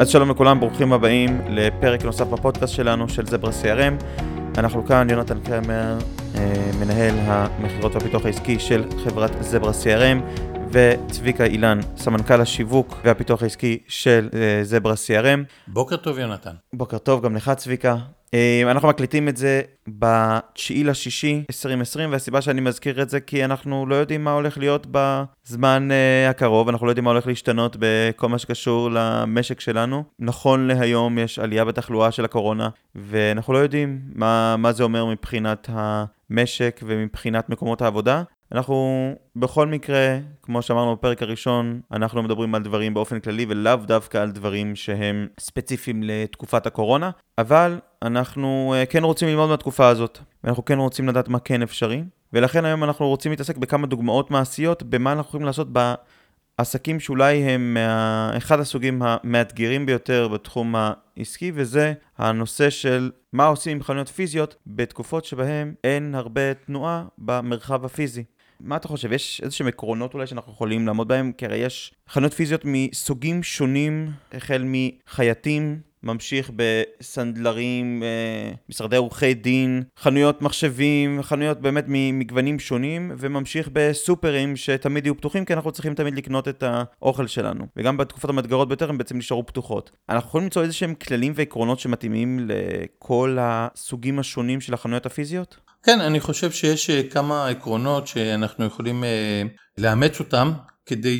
אז שלום לכולם, ברוכים הבאים לפרק נוסף בפודקאסט שלנו של זברה CRM. אנחנו כאן, יונתן קרמר, אה, מנהל המכירות והפיתוח העסקי של חברת זברה CRM, וצביקה אילן, סמנכ"ל השיווק והפיתוח העסקי של אה, זברה CRM. בוקר טוב, יונתן. בוקר טוב גם לך, צביקה. אה, אנחנו מקליטים את זה ב-9 לשישי 2020, והסיבה שאני מזכיר את זה כי אנחנו לא יודעים מה הולך להיות בזמן uh, הקרוב, אנחנו לא יודעים מה הולך להשתנות בכל מה שקשור למשק שלנו. נכון להיום יש עלייה בתחלואה של הקורונה, ואנחנו לא יודעים מה, מה זה אומר מבחינת המשק ומבחינת מקומות העבודה. אנחנו בכל מקרה, כמו שאמרנו בפרק הראשון, אנחנו מדברים על דברים באופן כללי ולאו דווקא על דברים שהם ספציפיים לתקופת הקורונה, אבל אנחנו אה, כן רוצים ללמוד מהתקופה הזאת, ואנחנו כן רוצים לדעת מה כן אפשרי, ולכן היום אנחנו רוצים להתעסק בכמה דוגמאות מעשיות, במה אנחנו יכולים לעשות בעסקים שאולי הם מה... אחד הסוגים המאתגרים ביותר בתחום העסקי, וזה הנושא של מה עושים עם חנויות פיזיות בתקופות שבהן אין הרבה תנועה במרחב הפיזי. מה אתה חושב? יש איזה שהם עקרונות אולי שאנחנו יכולים לעמוד בהם? כי הרי יש חנויות פיזיות מסוגים שונים, החל מחייטים, ממשיך בסנדלרים, אה, משרדי עורכי דין, חנויות מחשבים, חנויות באמת ממגוונים שונים, וממשיך בסופרים שתמיד יהיו פתוחים, כי אנחנו צריכים תמיד לקנות את האוכל שלנו. וגם בתקופות המאתגרות ביותר הם בעצם נשארו פתוחות. אנחנו יכולים למצוא איזה שהם כללים ועקרונות שמתאימים לכל הסוגים השונים של החנויות הפיזיות? כן, אני חושב שיש אה, כמה עקרונות שאנחנו יכולים אה, לאמץ אותם כדי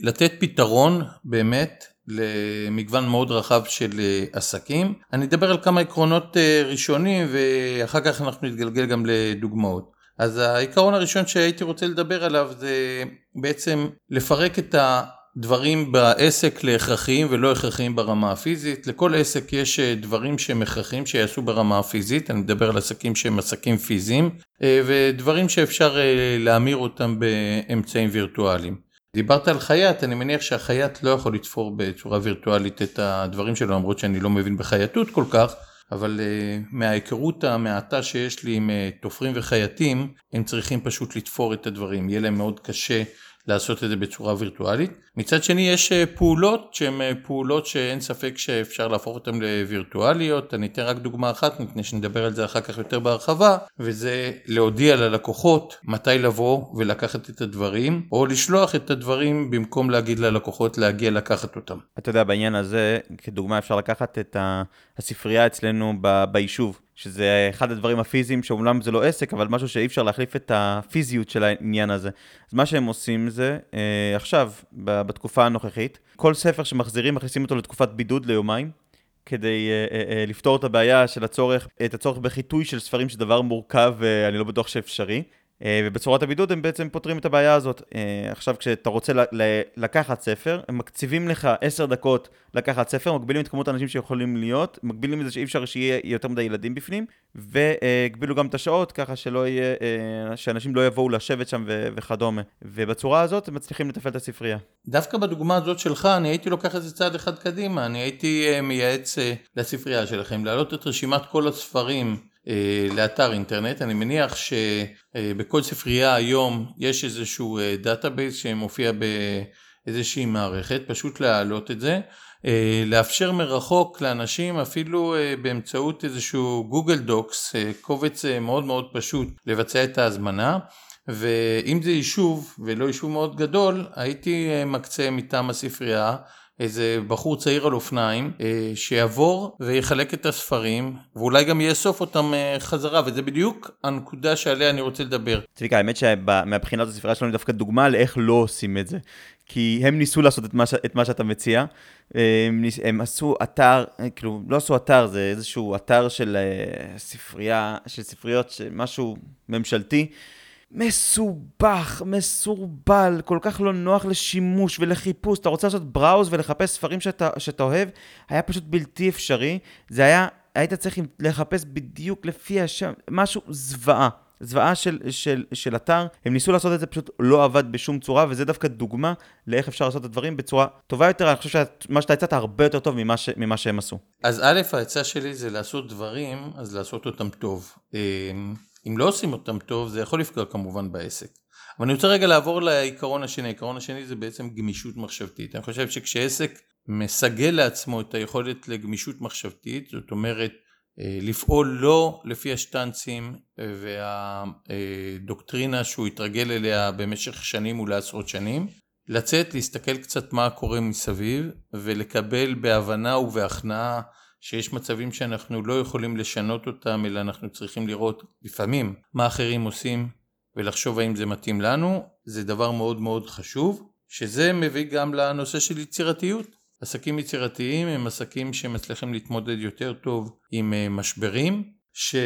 לתת פתרון באמת למגוון מאוד רחב של עסקים. אני אדבר על כמה עקרונות ראשונים ואחר כך אנחנו נתגלגל גם לדוגמאות. אז העיקרון הראשון שהייתי רוצה לדבר עליו זה בעצם לפרק את ה... דברים בעסק להכרחיים ולא הכרחיים ברמה הפיזית. לכל עסק יש אה, דברים שהם הכרחיים שיעשו ברמה הפיזית, אני מדבר על עסקים שהם עסקים פיזיים, אה, ודברים שאפשר אה, להמיר אותם באמצעים וירטואליים. דיברת על חייט, אני מניח שהחייט לא יכול לתפור בצורה וירטואלית את הדברים שלו, למרות שאני לא מבין בחייטות כל כך, אבל uh, מההיכרות המעטה שיש לי עם uh, תופרים וחייטים, הם צריכים פשוט לתפור את הדברים, יהיה להם מאוד קשה לעשות את זה בצורה וירטואלית. מצד שני יש אה, פעולות שהן אה, פעולות שאין ספק שאפשר להפוך אותן לווירטואליות. אני אתן רק דוגמה אחת מפני שנדבר על זה אחר כך יותר בהרחבה, וזה להודיע ללקוחות מתי לבוא ולקחת את הדברים, או לשלוח את הדברים במקום להגיד ללקוחות להגיע לקחת אותם. אתה יודע, בעניין הזה, כדוגמה אפשר לקחת את הספרייה אצלנו ביישוב. שזה אחד הדברים הפיזיים, שאומנם זה לא עסק, אבל משהו שאי אפשר להחליף את הפיזיות של העניין הזה. אז מה שהם עושים זה, אה, עכשיו, בתקופה הנוכחית, כל ספר שמחזירים, מכניסים אותו לתקופת בידוד ליומיים, כדי אה, אה, אה, לפתור את הבעיה של הצורך, את הצורך בחיטוי של ספרים, שדבר מורכב ואני לא בטוח שאפשרי. אה, ובצורת הבידוד הם בעצם פותרים את הבעיה הזאת. אה, עכשיו, כשאתה רוצה לקחת ספר, הם מקציבים לך עשר דקות לקחת ספר, מגבילים את כמות האנשים שיכולים להיות, מגבילים את זה שאי אפשר שיהיה יותר מדי ילדים בפנים, והגבילו גם את השעות, ככה שלא יהיה, אה, שאנשים לא יבואו לשבת שם וכדומה. ובצורה הזאת הם מצליחים לתפעל את הספרייה. דווקא בדוגמה הזאת שלך, אני הייתי לוקח את זה צעד אחד קדימה, אני הייתי מייעץ לספרייה שלכם להעלות את רשימת כל הספרים. אה, לאתר אינטרנט. אני מניח שבכל ספרייה היום יש איזשהו database שמופיע באיזושהי מערכת, פשוט להעלות את זה. אה, לאפשר מרחוק לאנשים אפילו אה, באמצעות איזשהו גוגל דוקס, קובץ מאוד מאוד פשוט לבצע את ההזמנה. ואם זה יישוב ולא יישוב מאוד גדול, הייתי מקצה מטעם הספרייה איזה בחור צעיר על אופניים אה, שיעבור ויחלק את הספרים ואולי גם יאסוף אותם אה, חזרה וזה בדיוק הנקודה שעליה אני רוצה לדבר. צביקה האמת שמהבחינת הספרייה שלנו דווקא דוגמה לאיך לא עושים את זה. כי הם ניסו לעשות את מה. את מה שאתה מציע, הם, ניס... הם עשו אתר, כאילו, לא עשו אתר, זה איזשהו אתר של אה, ספרייה, של ספריות, משהו ממשלתי, מסובך, מסורבל, כל כך לא נוח לשימוש ולחיפוש. אתה רוצה לעשות בראוז ולחפש ספרים שאתה, שאתה אוהב, היה פשוט בלתי אפשרי. זה היה, היית צריך לחפש בדיוק לפי השם, משהו זוועה. זוועה של, של, של אתר, הם ניסו לעשות את זה, פשוט לא עבד בשום צורה, וזה דווקא דוגמה לאיך אפשר לעשות את הדברים בצורה טובה יותר. אני חושב שמה שאתה הצעת הרבה יותר טוב ממה, ש, ממה שהם עשו. אז א', העצה שלי זה לעשות דברים, אז לעשות אותם טוב. אם לא עושים אותם טוב, זה יכול לפגוע כמובן בעסק. אבל אני רוצה רגע לעבור לעיקרון השני, העיקרון השני זה בעצם גמישות מחשבתית. אני חושב שכשעסק מסגל לעצמו את היכולת לגמישות מחשבתית, זאת אומרת אה, לפעול לא לפי השטנצים והדוקטרינה שהוא התרגל אליה במשך שנים אולי עשרות שנים, לצאת, להסתכל קצת מה קורה מסביב ולקבל בהבנה ובהכנעה שיש מצבים שאנחנו לא יכולים לשנות אותם אלא אנחנו צריכים לראות לפעמים מה אחרים עושים ולחשוב האם זה מתאים לנו, זה דבר מאוד מאוד חשוב, שזה מביא גם לנושא של יצירתיות. עסקים יצירתיים הם עסקים שמצליחים להתמודד יותר טוב עם אה, משברים, ש...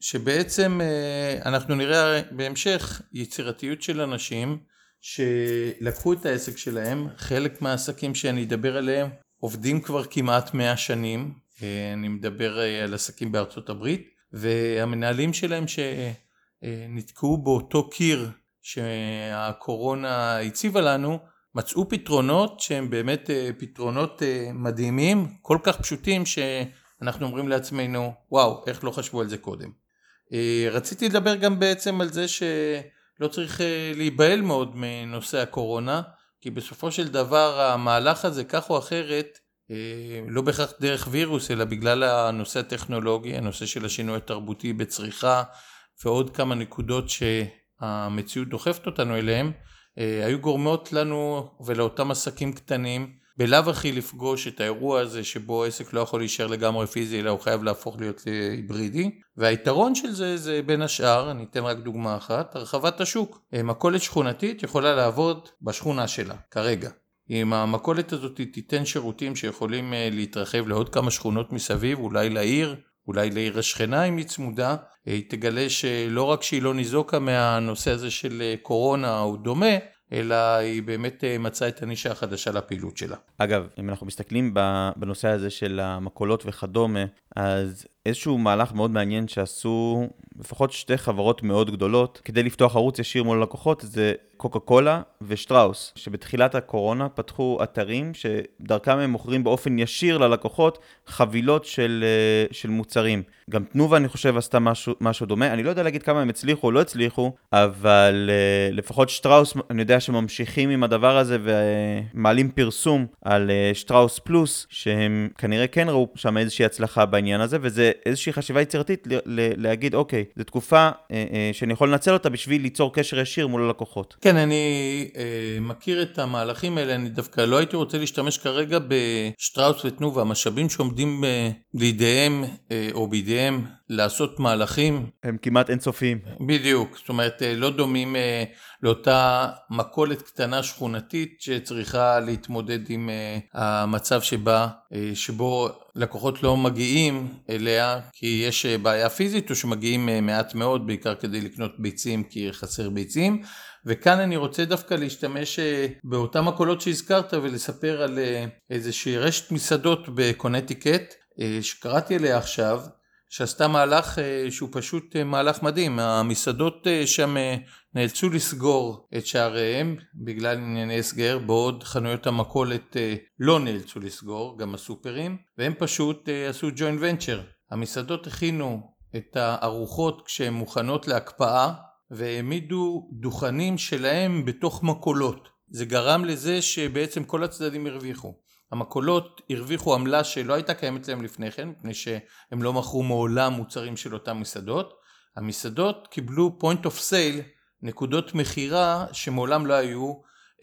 שבעצם אה, אנחנו נראה בהמשך יצירתיות של אנשים שלקחו את העסק שלהם, חלק מהעסקים שאני אדבר עליהם עובדים כבר כמעט 100 שנים, אה, אני מדבר על עסקים בארצות הברית, והמנהלים שלהם שנתקעו באותו קיר שהקורונה הציבה לנו, מצאו פתרונות שהם באמת אה, פתרונות אה, מדהימים, כל כך פשוטים שאנחנו אומרים לעצמנו, וואו, איך לא חשבו על זה קודם. אה, רציתי לדבר גם בעצם על זה שלא צריך להיבהל מאוד מנושא הקורונה, כי בסופו של דבר המהלך הזה כך או אחרת, לא בהכרח דרך וירוס, אלא בגלל הנושא הטכנולוגי, הנושא של השינוי התרבותי בצריכה ועוד כמה נקודות שהמציאות דוחפת אותנו אליהם, אה, היו גורמות לנו ולאותם עסקים קטנים בלאו הכי לפגוש את האירוע הזה שבו עסק לא יכול להישאר לגמרי פיזי אלא הוא חייב להפוך להיות היברידי והיתרון של זה זה בין השאר, אני אתן רק דוגמה אחת, הרחבת השוק. אה, מכולת שכונתית יכולה לעבוד בשכונה שלה כרגע. אם המכולת הזאת תיתן שירותים שיכולים אה, להתרחב לעוד כמה שכונות מסביב, אולי לעיר, אולי לעיר השכנה אם היא צמודה, היא תגלה שלא רק שהיא לא ניזוקה מהנושא הזה של אה, קורונה או דומה, אלא היא באמת אה, מצאה את הנישה החדשה לפעילות שלה. אגב, אם אנחנו מסתכלים בנושא הזה של המכולות וכדומה, אז איזשהו מהלך מאוד מעניין שעשו לפחות שתי חברות מאוד גדולות כדי לפתוח ערוץ ישיר מול הלקוחות, זה קוקה קולה ושטראוס, שבתחילת הקורונה פתחו אתרים שדרכם הם מוכרים באופן ישיר ללקוחות חבילות של, אה, של מוצרים. גם תנובה, אני חושב, עשתה משהו, משהו דומה. אני לא יודע להגיד כמה הם הצליחו או לא הצליחו, אבל uh, לפחות שטראוס, אני יודע שממשיכים עם הדבר הזה ומעלים פרסום על uh, שטראוס פלוס, שהם כנראה כן ראו שם איזושהי הצלחה בעניין הזה, וזה איזושהי חשיבה יצירתית להגיד, אוקיי, זו תקופה uh, uh, שאני יכול לנצל אותה בשביל ליצור קשר ישיר מול הלקוחות. כן, אני uh, מכיר את המהלכים האלה, אני דווקא לא הייתי רוצה להשתמש כרגע בשטראוס ותנובה, המשאבים שעומדים uh, לידיהם uh, או בידיהם לעשות מהלכים. הם כמעט אינסופיים. בדיוק, זאת אומרת אה, לא דומים אה, לאותה מכולת קטנה שכונתית שצריכה להתמודד עם אה, המצב שבה, שבו לקוחות לא מגיעים אליה כי יש בעיה פיזית או שמגיעים מעט מאוד בעיקר כדי לקנות ביצים כי חסר ביצים. וכאן אני רוצה דווקא להשתמש באותן מכולות שהזכרת ולספר על איזושהי רשת מסעדות בקונטיקט שקראתי עליה עכשיו שעשתה מהלך אה, שהוא פשוט אה, מהלך מדהים. המסעדות אה, שם נאלצו לסגור את שעריהם בגלל ענייני הסגר, בעוד חנויות המכולת לא נאלצו לסגור, גם הסופרים, והם פשוט עשו ג'וינט ונצ'ר. המסעדות הכינו את הארוחות כשהן מוכנות להקפאה והעמידו דוכנים שלהם בתוך מכולות. זה גרם לזה שבעצם כל הצדדים הרוויחו. המכולות הרוויחו עמלה שלא הייתה קיימת להם לפני כן, מפני שהם לא מכרו מעולם מוצרים של אותם מסעדות. המסעדות קיבלו point of sale, נקודות מכירה שמעולם לא היו,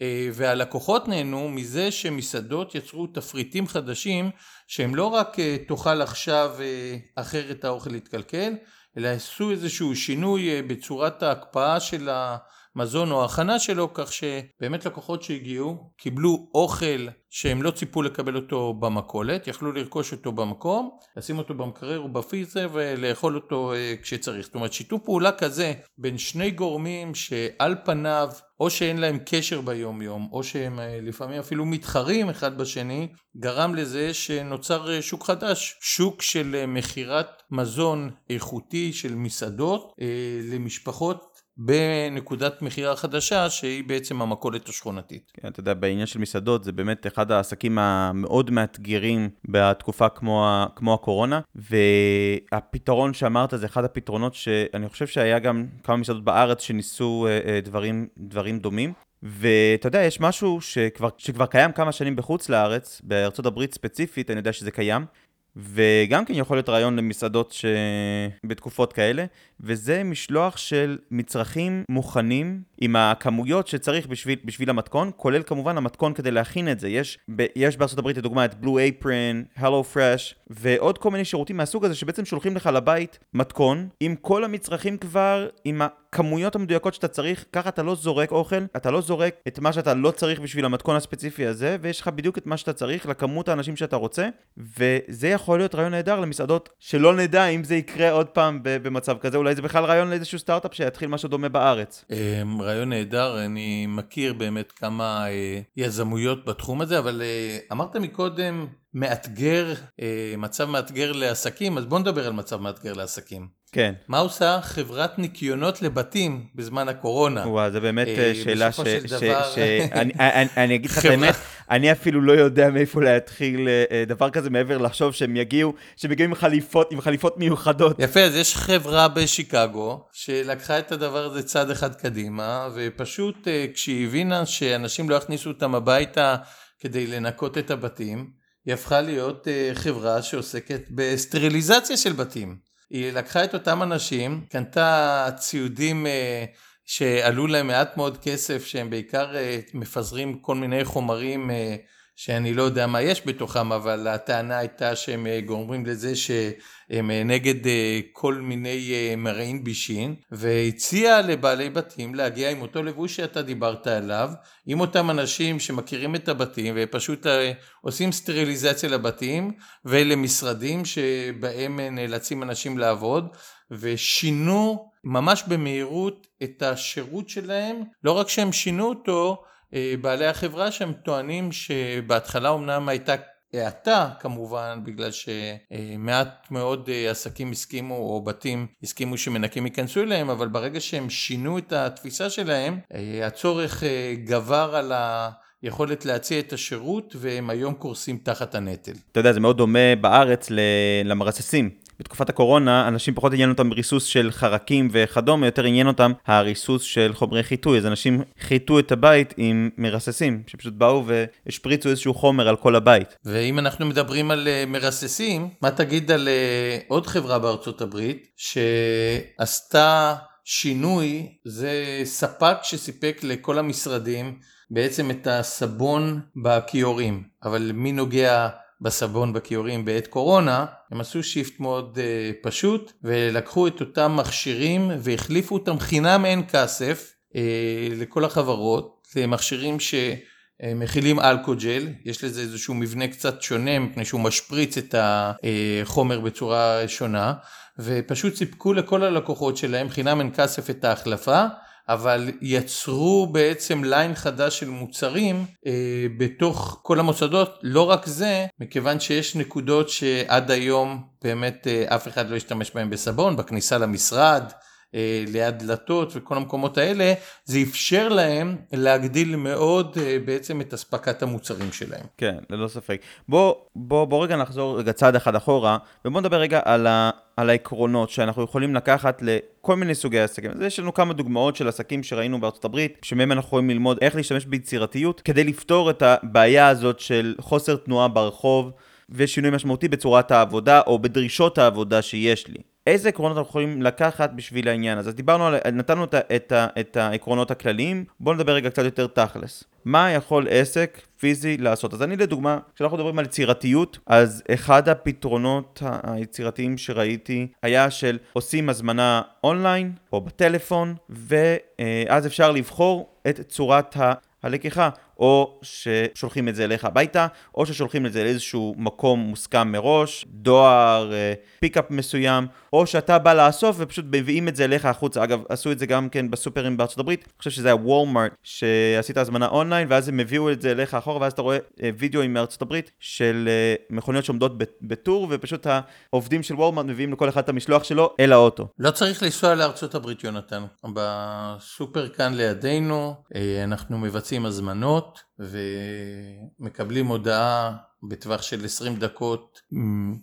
אה, והלקוחות נהנו מזה שמסעדות יצרו תפריטים חדשים שהם לא רק אה, תאכל עכשיו אה, אחרת האוכל יתקלקל, אלא עשו איזשהו שינוי בצורת ההקפאה של ה... מזון או הכנה שלו, כך שבאמת לקוחות שהגיעו קיבלו אוכל שהם לא ציפו לקבל אותו במכולת, יכלו לרכוש אותו במקום, לשים אותו במקרר או בפיזר ולאכול אותו אה, כשצריך. זאת אומרת שיתוף פעולה כזה בין שני גורמים שעל פניו או שאין להם קשר ביום יום או שהם אה, לפעמים אפילו מתחרים אחד בשני גרם לזה שנוצר אה, שוק חדש, שוק של מכירת מזון איכותי של מסעדות למשפחות בנקודת מכירה חדשה שהיא בעצם המכולת השכונתית. כן, אתה יודע, בעניין של מסעדות זה באמת אחד העסקים המאוד מאתגרים בתקופה כמו, ה, כמו הקורונה, והפתרון שאמרת זה אחד הפתרונות שאני חושב שהיה גם כמה מסעדות בארץ שניסו אה, אה, דברים, דברים דומים. ואתה יודע, יש משהו שכבר, שכבר קיים כמה שנים בחוץ לארץ, בארצות הברית ספציפית, אני יודע שזה קיים, וגם כן יכול להיות רעיון למסעדות שבתקופות כאלה, וזה משלוח של מצרכים מוכנים עם הכמויות שצריך בשביל, בשביל המתכון, כולל כמובן המתכון כדי להכין את זה. יש, ב, יש הברית לדוגמה את בלו אייפרן, הלו פרש, ועוד כל מיני שירותים מהסוג הזה שבעצם שולחים לך לבית מתכון עם כל המצרכים כבר, עם הכמויות המדויקות שאתה צריך, ככה אתה לא זורק אוכל, אתה לא זורק את מה שאתה לא צריך בשביל המתכון הספציפי הזה, ויש לך בדיוק את מה שאתה צריך לכמות האנשים שאתה רוצה, וזה יכול להיות רעיון נהדר למסעדות שלא נדע אם זה יקרה עוד פעם במצב כזה, אולי זה בכלל רעיון לאיזשהו סטארט-אפ שיתחיל משהו דומה בארץ. אמ, רעיון נהדר, אני מכיר באמת כמה אה, יזמויות בתחום הזה, אבל אה, אמרת מקודם מאתגר, אה, מצב מאתגר לעסקים, אז בוא נדבר על מצב מאתגר לעסקים. כן. מה עושה חברת ניקיונות לבתים בזמן הקורונה? וואו, זו באמת אה, שאלה ש... אני אגיד לך את האמת, אני אפילו לא יודע מאיפה להתחיל אה, דבר כזה, מעבר לחשוב שהם יגיעו, שהם יגיעו עם חליפות, עם חליפות מיוחדות. יפה, אז יש חברה בשיקגו, שלקחה את הדבר הזה צעד אחד קדימה, ופשוט כשהיא הבינה שאנשים לא יכניסו אותם הביתה כדי לנקות את הבתים, היא הפכה להיות חברה שעוסקת בסטריליזציה של בתים. היא לקחה את אותם אנשים, קנתה ציודים אה, שעלו להם מעט מאוד כסף, שהם בעיקר אה, מפזרים כל מיני חומרים אה, שאני לא יודע מה יש בתוכם, אבל הטענה הייתה שהם גורמים לזה שהם נגד כל מיני מרעין בישין, והציע לבעלי בתים להגיע עם אותו לבוש שאתה דיברת עליו, עם אותם אנשים שמכירים את הבתים ופשוט עושים סטריליזציה לבתים ולמשרדים שבהם נאלצים אנשים לעבוד, ושינו ממש במהירות את השירות שלהם, לא רק שהם שינו אותו, אה, בעלי החברה שהם טוענים שבהתחלה אמנם הייתה האטה כמובן בגלל שמעט מאוד אה, עסקים הסכימו או בתים הסכימו שמנקים ייכנסו אליהם אבל ברגע שהם שינו את התפיסה שלהם אה, הצורך גבר על היכולת להציע את השירות והם היום קורסים תחת הנטל. אתה יודע זה מאוד דומה בארץ למרססים בתקופת הקורונה, אנשים פחות עניין אותם ריסוס של חרקים וכדומה, יותר עניין אותם הריסוס של חומרי חיטוי. אז אנשים חיטו את הבית עם מרססים, שפשוט באו והשפריצו איזשהו חומר על כל הבית. ואם אנחנו מדברים על אה, מרססים, מה תגיד על אה, עוד חברה בארצות הברית, שעשתה שינוי, זה ספק שסיפק לכל המשרדים בעצם את הסבון בכיורים, אבל מי נוגע בסבון בכיורים בעת קורונה, הם עשו שיפט מאוד uh, פשוט ולקחו את אותם מכשירים והחליפו אותם חינם אין כסף uh, לכל החברות, למכשירים שמכילים אלכוג'ל, יש לזה איזשהו מבנה קצת שונה מפני שהוא משפריץ את החומר בצורה שונה ופשוט סיפקו לכל הלקוחות שלהם חינם אין כסף את ההחלפה אבל יצרו בעצם ליין חדש של מוצרים אה, בתוך כל המוסדות, לא רק זה, מכיוון שיש נקודות שעד היום באמת אה, אף אחד לא השתמש בהם בסבון, בכניסה למשרד, ליד דלתות וכל המקומות האלה, זה אפשר להם להגדיל מאוד אה, בעצם את אספקת המוצרים שלהם. כן, ללא ספק. בוא, בוא, בוא רגע נחזור רגע צעד אחד אחורה, ובוא נדבר רגע על, ה, על העקרונות שאנחנו יכולים לקחת לכל מיני סוגי עסקים. אז יש לנו כמה דוגמאות של עסקים שראינו בארצות הברית, שמהם אנחנו יכולים ללמוד איך להשתמש ביצירתיות כדי לפתור את הבעיה הזאת של חוסר תנועה ברחוב. ושינוי משמעותי בצורת העבודה או בדרישות העבודה שיש לי. איזה עקרונות אנחנו יכולים לקחת בשביל העניין הזה? אז דיברנו על, נתנו את, את, את העקרונות הכלליים, בואו נדבר רגע קצת יותר תכלס. מה יכול עסק פיזי לעשות? אז אני לדוגמה, כשאנחנו מדברים על יצירתיות, אז אחד הפתרונות היצירתיים שראיתי היה של עושים הזמנה אונליין או בטלפון, ואז אפשר לבחור את צורת ה... הלקיחה, או ששולחים את זה אליך הביתה, או ששולחים את זה לאיזשהו מקום מוסכם מראש, דואר, pickup מסוים, או שאתה בא לאסוף ופשוט מביאים את זה אליך החוצה. אגב, עשו את זה גם כן בסופרים בארצות הברית, אני חושב שזה היה וולמארט, שעשית הזמנה אונליין, ואז הם הביאו את זה אליך אחורה, ואז אתה רואה וידאוים מארצות הברית של מכוניות שעומדות בטור, ופשוט העובדים של וולמארט מביאים לכל אחד את המשלוח שלו אל האוטו. לא צריך לנסוע לארצות הברית, יונתן. בסופר כאן לידינו, אנחנו מבצעים הזמנות ומקבלים הודעה בטווח של 20 דקות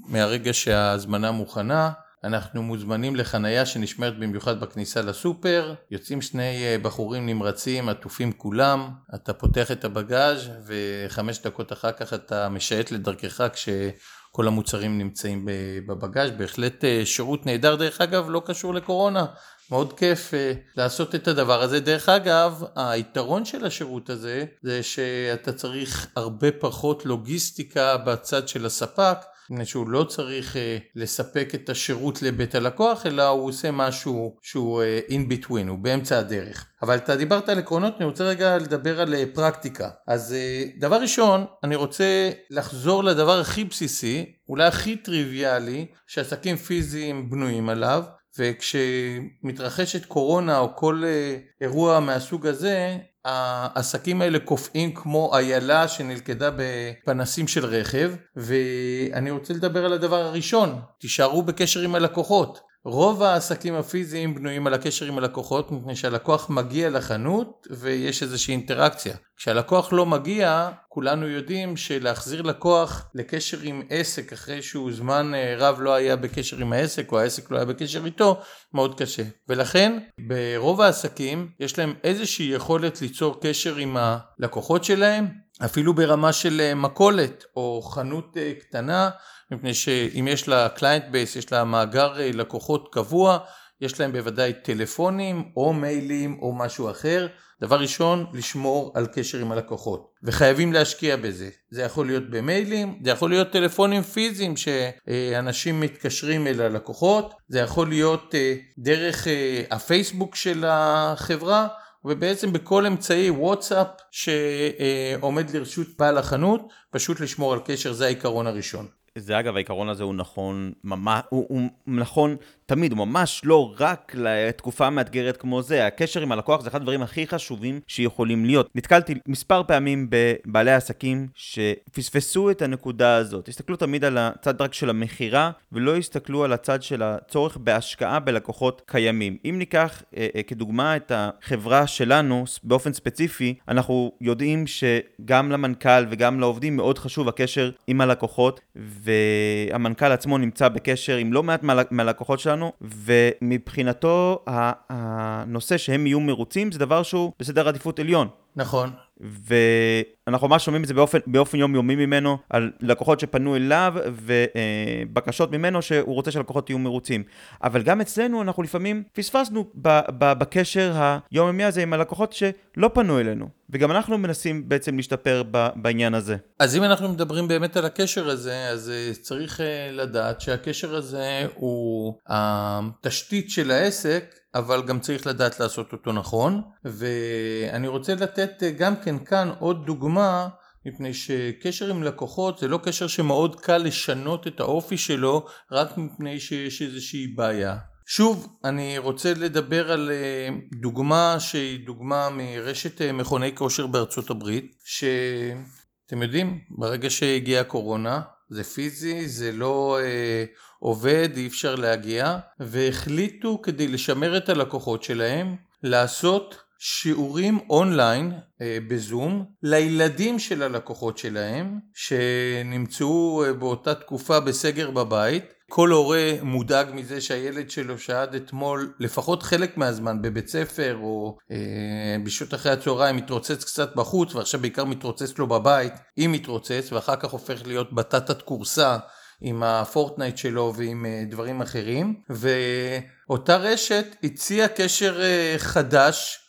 מהרגע שההזמנה מוכנה. אנחנו מוזמנים לחנייה שנשמרת במיוחד בכניסה לסופר, יוצאים שני בחורים נמרצים, עטופים כולם, אתה פותח את הבגאז' וחמש דקות אחר כך אתה משייט לדרכך כשכל המוצרים נמצאים בבגאז', בהחלט שירות נהדר. דרך אגב, לא קשור לקורונה, מאוד כיף uh, לעשות את הדבר הזה. דרך אגב, היתרון של השירות הזה זה שאתה צריך הרבה פחות לוגיסטיקה בצד של הספק, מפני שהוא לא צריך uh, לספק את השירות לבית הלקוח, אלא הוא עושה משהו שהוא uh, in between, הוא באמצע הדרך. אבל אתה דיברת על עקרונות, אני רוצה רגע לדבר על uh, פרקטיקה. אז uh, דבר ראשון, אני רוצה לחזור לדבר הכי בסיסי, אולי הכי טריוויאלי, שעסקים פיזיים בנויים עליו, וכשמתרחשת קורונה או כל אה, אירוע מהסוג הזה, העסקים האלה קופאים כמו איילה שנלכדה בפנסים של רכב, ואני רוצה לדבר על הדבר הראשון, תישארו בקשר עם הלקוחות. רוב העסקים הפיזיים בנויים על הקשר עם הלקוחות מפני שהלקוח מגיע לחנות ויש איזושהי אינטראקציה. כשהלקוח לא מגיע, כולנו יודעים שלהחזיר לקוח לקשר עם עסק אחרי שהוא זמן אה, רב לא היה בקשר עם העסק או העסק לא היה בקשר איתו, מאוד קשה. ולכן ברוב העסקים יש להם איזושהי יכולת ליצור קשר עם הלקוחות שלהם, אפילו ברמה של אה, מכולת או חנות אה, קטנה. מפני שאם יש לה client base, יש לה מאגר אה, לקוחות קבוע, יש להם בוודאי טלפונים או מיילים או משהו אחר. דבר ראשון, לשמור על קשר עם הלקוחות, וחייבים להשקיע בזה. זה יכול להיות במיילים, זה יכול להיות טלפונים פיזיים שאנשים מתקשרים אל הלקוחות, זה יכול להיות אה, דרך אה, הפייסבוק של החברה, ובעצם בכל אמצעי וואטסאפ שעומד לרשות בעל החנות, פשוט לשמור על קשר, זה העיקרון הראשון. זה אגב, העיקרון הזה הוא נכון, ממש, הוא, הוא נכון תמיד, הוא ממש לא רק לתקופה מאתגרת כמו זה. הקשר עם הלקוח זה אחד הדברים הכי חשובים שיכולים להיות. נתקלתי מספר פעמים בבעלי עסקים שפספסו את הנקודה הזאת. הסתכלו תמיד על הצד רק של המכירה, ולא הסתכלו על הצד של הצורך בהשקעה בלקוחות קיימים. אם ניקח אה, אה, כדוגמה את החברה שלנו, באופן ספציפי, אנחנו יודעים שגם למנכ"ל וגם לעובדים מאוד חשוב הקשר עם הלקוחות, והמנכ"ל עצמו נמצא בקשר עם לא מעט מהלקוחות שלנו. ומבחינתו הנושא שהם יהיו מרוצים זה דבר שהוא בסדר עדיפות עליון. נכון. ואנחנו ממש שומעים את זה באופן, באופן יומיומי ממנו, על לקוחות שפנו אליו ובקשות ממנו שהוא רוצה שהלקוחות יהיו מרוצים. אבל גם אצלנו אנחנו לפעמים פספסנו בקשר היומיומי הזה עם הלקוחות שלא פנו אלינו. וגם אנחנו מנסים בעצם להשתפר בעניין הזה. אז אם אנחנו מדברים באמת על הקשר הזה, אז אה, צריך אה, לדעת שהקשר הזה הוא התשתית של העסק. אבל גם צריך לדעת לעשות אותו נכון ואני רוצה לתת אה, גם כן כאן עוד דוגמה מפני שקשר עם לקוחות זה לא קשר שמאוד קל לשנות את האופי שלו רק מפני שיש איזושהי בעיה. שוב אני רוצה לדבר על אה, דוגמה שהיא דוגמה מרשת אה, מכוני כושר בארצות הברית שאתם יודעים ברגע שהגיעה הקורונה זה פיזי זה לא אה, עובד, אי אפשר להגיע, והחליטו כדי לשמר את הלקוחות שלהם לעשות שיעורים אונליין אה, בזום לילדים של הלקוחות שלהם שנמצאו אה, באותה תקופה בסגר בבית. כל הורה מודאג מזה שהילד שלו שהד אתמול לפחות חלק מהזמן בבית ספר או אה, בשעות אחרי הצהריים מתרוצץ קצת בחוץ ועכשיו בעיקר מתרוצץ לו בבית אם מתרוצץ ואחר כך הופך להיות בטטת כורסה עם הפורטנייט שלו ועם אה, דברים אחרים. ואותה רשת הציעה קשר אה, חדש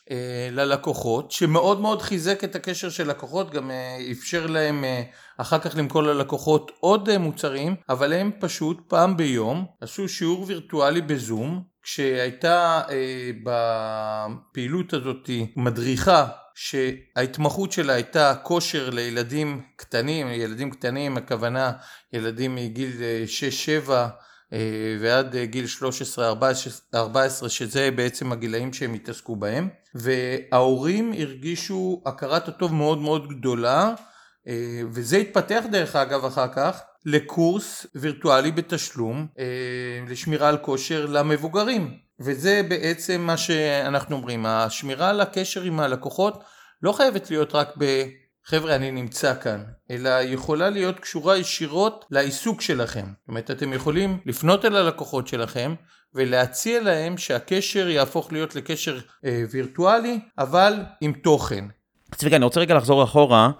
ללקוחות שמאוד מאוד חיזק את הקשר של לקוחות גם אפשר להם אחר כך למכור ללקוחות עוד מוצרים אבל הם פשוט פעם ביום עשו שיעור וירטואלי בזום כשהייתה בפעילות הזאת מדריכה שההתמחות שלה הייתה כושר לילדים קטנים, ילדים קטנים הכוונה ילדים מגיל 6-7 ועד גיל 13-14 שזה בעצם הגילאים שהם התעסקו בהם וההורים הרגישו הכרת הטוב מאוד מאוד גדולה וזה התפתח דרך אגב אחר כך לקורס וירטואלי בתשלום לשמירה על כושר למבוגרים. וזה בעצם מה שאנחנו אומרים השמירה על הקשר עם הלקוחות לא חייבת להיות רק בחבר'ה אני נמצא כאן אלא יכולה להיות קשורה ישירות לעיסוק שלכם. זאת אומרת אתם יכולים לפנות אל הלקוחות שלכם ולהציע להם שהקשר יהפוך להיות לקשר אה, וירטואלי אבל עם תוכן. צביקה אני רוצה רגע לחזור אחורה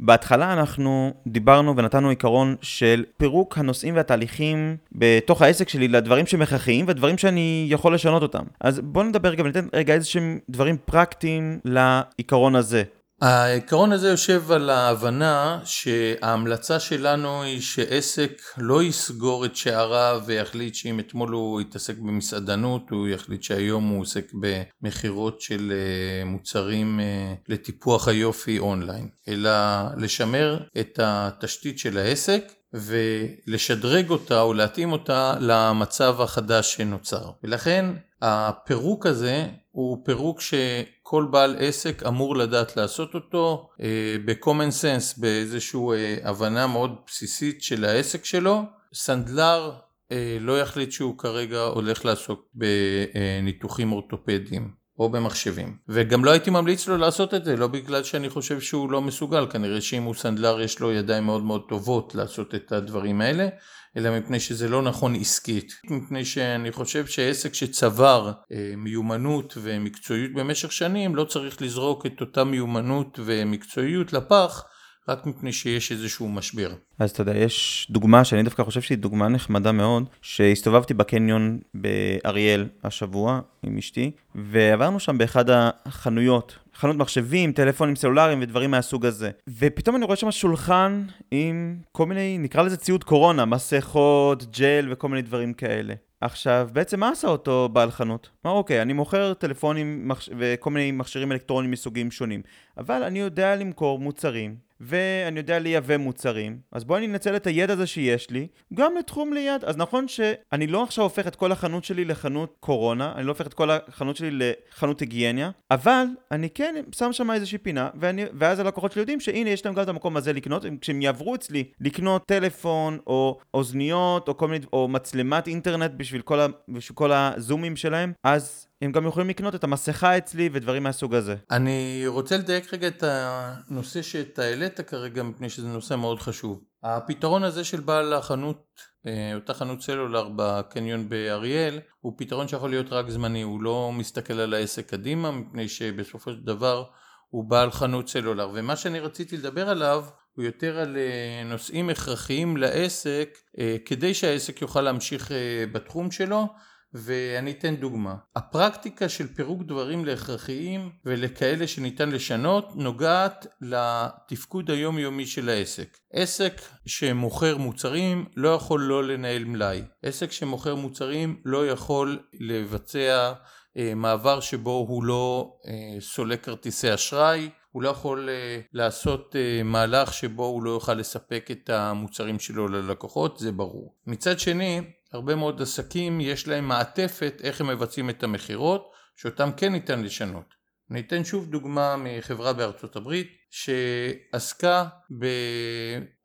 בהתחלה אנחנו דיברנו ונתנו עיקרון של פירוק הנושאים והתהליכים בתוך העסק שלי לדברים שמכרחיים ודברים שאני יכול לשנות אותם. אז בואו נדבר רגע וניתן רגע איזה שהם דברים פרקטיים לעיקרון הזה. העיקרון הזה יושב על ההבנה שההמלצה שלנו היא שעסק לא יסגור את שעריו ויחליט שאם אתמול הוא התעסק במסעדנות הוא יחליט שהיום הוא עוסק במכירות של אה, מוצרים אה, לטיפוח היופי אונליין אלא לשמר את התשתית של העסק ולשדרג אותה או להתאים אותה למצב החדש שנוצר ולכן הפירוק הזה הוא פירוק שכל בעל עסק אמור לדעת לעשות אותו אה, ב-common sense, באיזושהי אה, הבנה מאוד בסיסית של העסק שלו. סנדלר אה, לא יחליט שהוא כרגע הולך לעסוק בניתוחים אורתופדיים. או במחשבים. וגם לא הייתי ממליץ לו לעשות את זה, לא בגלל שאני חושב שהוא לא מסוגל, כנראה שאם הוא סנדלר יש לו ידיים מאוד מאוד טובות לעשות את הדברים האלה, אלא מפני שזה לא נכון עסקית. מפני שאני חושב שעסק שצבר אה, מיומנות ומקצועיות במשך שנים לא צריך לזרוק את אותה מיומנות ומקצועיות לפח רק מפני שיש איזשהו משבר. אז אתה יודע, יש דוגמה שאני דווקא חושב שהיא דוגמה נחמדה מאוד, שהסתובבתי בקניון באריאל השבוע עם אשתי, ועברנו שם באחד החנויות, חנות מחשבים, טלפונים סלולריים ודברים מהסוג הזה. ופתאום אני רואה שם שולחן עם כל מיני, נקרא לזה ציוד קורונה, מסכות, ג'ל וכל מיני דברים כאלה. עכשיו, בעצם מה עשה אותו בעל חנות? מה אוקיי, אני מוכר טלפונים מחש... וכל מיני מכשירים אלקטרוניים מסוגים שונים, אבל אני יודע למכור מוצרים ואני יודע לייבא מוצרים, אז בואי אני אנצל את הידע הזה שיש לי, גם לתחום ליד. אז נכון שאני לא עכשיו הופך את כל החנות שלי לחנות קורונה, אני לא הופך את כל החנות שלי לחנות היגייניה, אבל אני כן שם שם איזושהי פינה, ואני, ואז הלקוחות שלי יודעים שהנה יש להם גם את המקום הזה לקנות, כשהם יעברו אצלי לקנות טלפון, או אוזניות, או כל מיני, או מצלמת אינטרנט בשביל כל, ה, בשביל כל הזומים שלהם, אז הם גם יכולים לקנות את המסכה אצלי ודברים מהסוג הזה. אני רוצה לדייק רגע את הנושא שאתה העלית כרגע מפני שזה נושא מאוד חשוב. הפתרון הזה של בעל החנות, אה, אותה חנות סלולר בקניון באריאל, הוא פתרון שיכול להיות רק זמני, הוא לא מסתכל על העסק קדימה מפני שבסופו של דבר הוא בעל חנות סלולר ומה שאני רציתי לדבר עליו הוא יותר על אה, נושאים הכרחיים לעסק אה, כדי שהעסק יוכל להמשיך בתחום שלו ואני אתן דוגמה. הפרקטיקה של פירוק דברים להכרחיים ולכאלה שניתן לשנות נוגעת לתפקוד היומיומי של העסק. עסק שמוכר מוצרים לא יכול לא לנהל מלאי. עסק שמוכר מוצרים לא יכול לבצע אה, מעבר שבו הוא לא אה, סולק כרטיסי אשראי הוא לא יכול uh, לעשות uh, מהלך שבו הוא לא יוכל לספק את המוצרים שלו ללקוחות, זה ברור. מצד שני, הרבה מאוד עסקים יש להם מעטפת איך הם מבצעים את המכירות, שאותם כן ניתן לשנות. אני אתן שוב דוגמה מחברה בארצות הברית שעסקה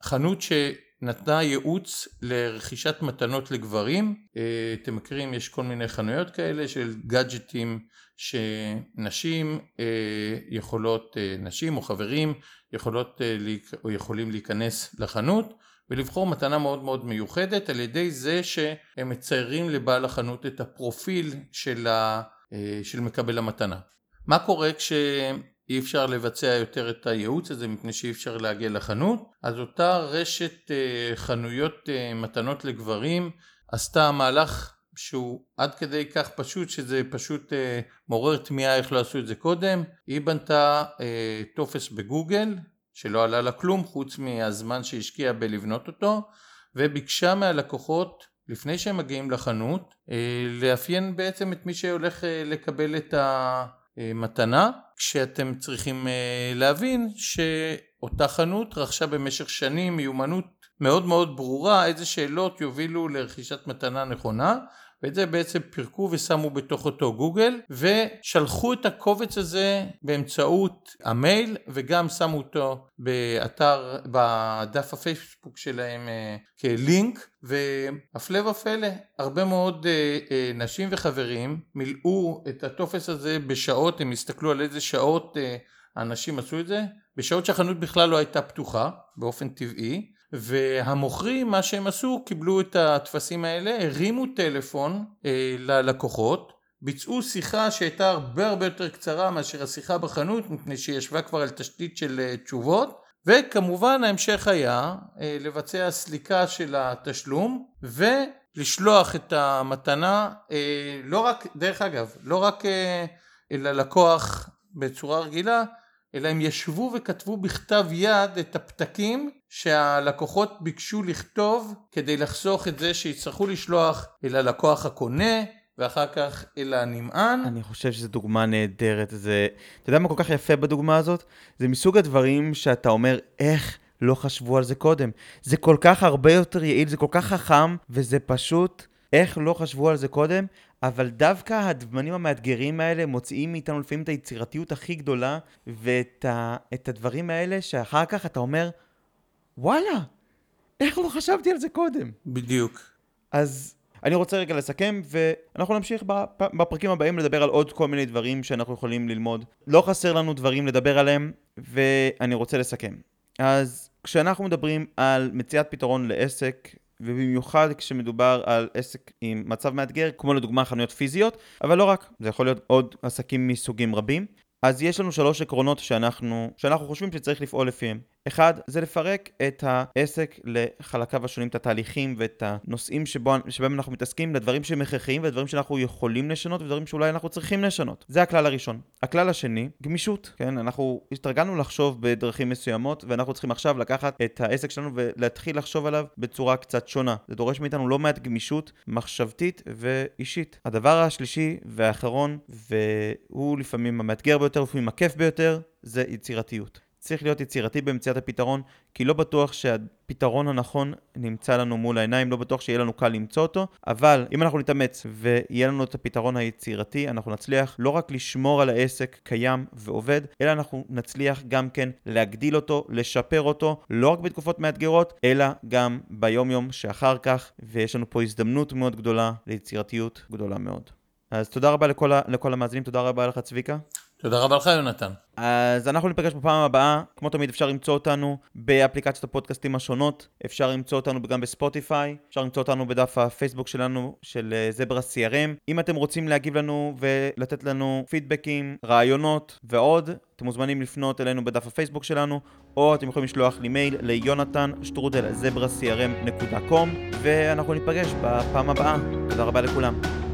בחנות שנתנה ייעוץ לרכישת מתנות לגברים. אה, אתם מכירים, יש כל מיני חנויות כאלה של גאדג'טים שנשים אה, יכולות, אה, נשים או חברים יכולות או יכולים להיכנס לחנות ולבחור מתנה מאוד מאוד מיוחדת על ידי זה שהם מציירים לבעל החנות את הפרופיל של, ה, אה, של מקבל המתנה. מה קורה כשאי אפשר לבצע יותר את הייעוץ הזה מפני שאי אפשר להגיע לחנות? אז אותה רשת אה, חנויות אה, מתנות לגברים עשתה מהלך שהוא עד כדי כך פשוט שזה פשוט מעורר תמיהה איך לא עשו את זה קודם. היא בנתה טופס בגוגל שלא עלה לה כלום חוץ מהזמן שהשקיעה בלבנות אותו וביקשה מהלקוחות לפני שהם מגיעים לחנות אה, לאפיין בעצם את מי שהולך אה, לקבל את מתנה, כשאתם צריכים להבין שאותה חנות רכשה במשך שנים מיומנות מאוד מאוד ברורה איזה שאלות יובילו לרכישת מתנה נכונה ואת זה בעצם פירקו ושמו בתוך אותו גוגל ושלחו את הקובץ הזה באמצעות המייל וגם שמו אותו באתר, בדף הפייסבוק שלהם אה, כלינק והפלא ופלא הרבה מאוד אה, אה, נשים וחברים מילאו את הטופס הזה בשעות הם הסתכלו על איזה שעות האנשים עשו את זה בשעות שהחנות בכלל לא הייתה פתוחה באופן טבעי והמוכרים מה שהם עשו קיבלו את הטפסים האלה הרימו טלפון אה, ללקוחות ביצעו שיחה שהייתה הרבה הרבה יותר קצרה מאשר השיחה בחנות מפני שהיא ישבה כבר על תשתית של אה, תשובות. וכמובן ההמשך היה אה, לבצע סליקה של התשלום ולשלוח את המתנה אה, לא רק דרך אגב לא רק אה, ללקוח בצורה רגילה אלא הם ישבו וכתבו בכתב יד את הפתקים שהלקוחות ביקשו לכתוב כדי לחסוך את זה שיצטרכו לשלוח אל הלקוח הקונה ואחר כך אל הנמען. אני חושב שזו דוגמה נהדרת. זה, אתה יודע מה כל כך יפה בדוגמה הזאת? זה מסוג הדברים שאתה אומר, איך לא חשבו על זה קודם? זה כל כך הרבה יותר יעיל, זה כל כך חכם, וזה פשוט, איך לא חשבו על זה קודם? אבל דווקא הדמנים המאתגרים האלה מוציאים מאיתנו לפעמים את היצירתיות הכי גדולה, ואת ה, הדברים האלה שאחר כך אתה אומר, וואלה, איך לא חשבתי על זה קודם? בדיוק. אז אני רוצה רגע לסכם, ואנחנו נמשיך בפרקים הבאים לדבר על עוד כל מיני דברים שאנחנו יכולים ללמוד. לא חסר לנו דברים לדבר עליהם, ואני רוצה לסכם. אז כשאנחנו מדברים על מציאת פתרון לעסק, ובמיוחד כשמדובר על עסק עם מצב מאתגר, כמו לדוגמה חנויות פיזיות, אבל לא רק, זה יכול להיות עוד עסקים מסוגים רבים. אז יש לנו שלוש עקרונות שאנחנו, שאנחנו חושבים שצריך לפעול לפיהם. אחד, זה לפרק את העסק לחלקיו השונים, את התהליכים ואת הנושאים שבו, שבהם אנחנו מתעסקים לדברים שהם הכרחיים ודברים שאנחנו יכולים לשנות ודברים שאולי אנחנו צריכים לשנות. זה הכלל הראשון. הכלל השני, גמישות. כן, אנחנו התרגלנו לחשוב בדרכים מסוימות ואנחנו צריכים עכשיו לקחת את העסק שלנו ולהתחיל לחשוב עליו בצורה קצת שונה. זה דורש מאיתנו לא מעט גמישות מחשבתית ואישית. הדבר השלישי והאחרון, והוא לפעמים המאתגר ביותר, לפעמים הכיף ביותר, זה יצירתיות. צריך להיות יצירתי במציאת הפתרון, כי לא בטוח שהפתרון הנכון נמצא לנו מול העיניים, לא בטוח שיהיה לנו קל למצוא אותו, אבל אם אנחנו נתאמץ ויהיה לנו את הפתרון היצירתי, אנחנו נצליח לא רק לשמור על העסק קיים ועובד, אלא אנחנו נצליח גם כן להגדיל אותו, לשפר אותו, לא רק בתקופות מאתגרות, אלא גם ביום יום שאחר כך, ויש לנו פה הזדמנות מאוד גדולה ליצירתיות גדולה מאוד. אז תודה רבה לכל, ה- לכל המאזינים, תודה רבה לך צביקה. תודה רבה לך יונתן. אז אנחנו ניפגש בפעם הבאה, כמו תמיד אפשר למצוא אותנו באפליקציות הפודקאסטים השונות, אפשר למצוא אותנו גם בספוטיפיי, אפשר למצוא אותנו בדף הפייסבוק שלנו, של אה, זברה CRM. אם אתם רוצים להגיב לנו ולתת לנו פידבקים, רעיונות ועוד, אתם מוזמנים לפנות אלינו בדף הפייסבוק שלנו, או אתם יכולים לשלוח לי מייל ליונתן שטרודל זברה CRM.com, ואנחנו ניפגש בפעם הבאה. תודה רבה לכולם.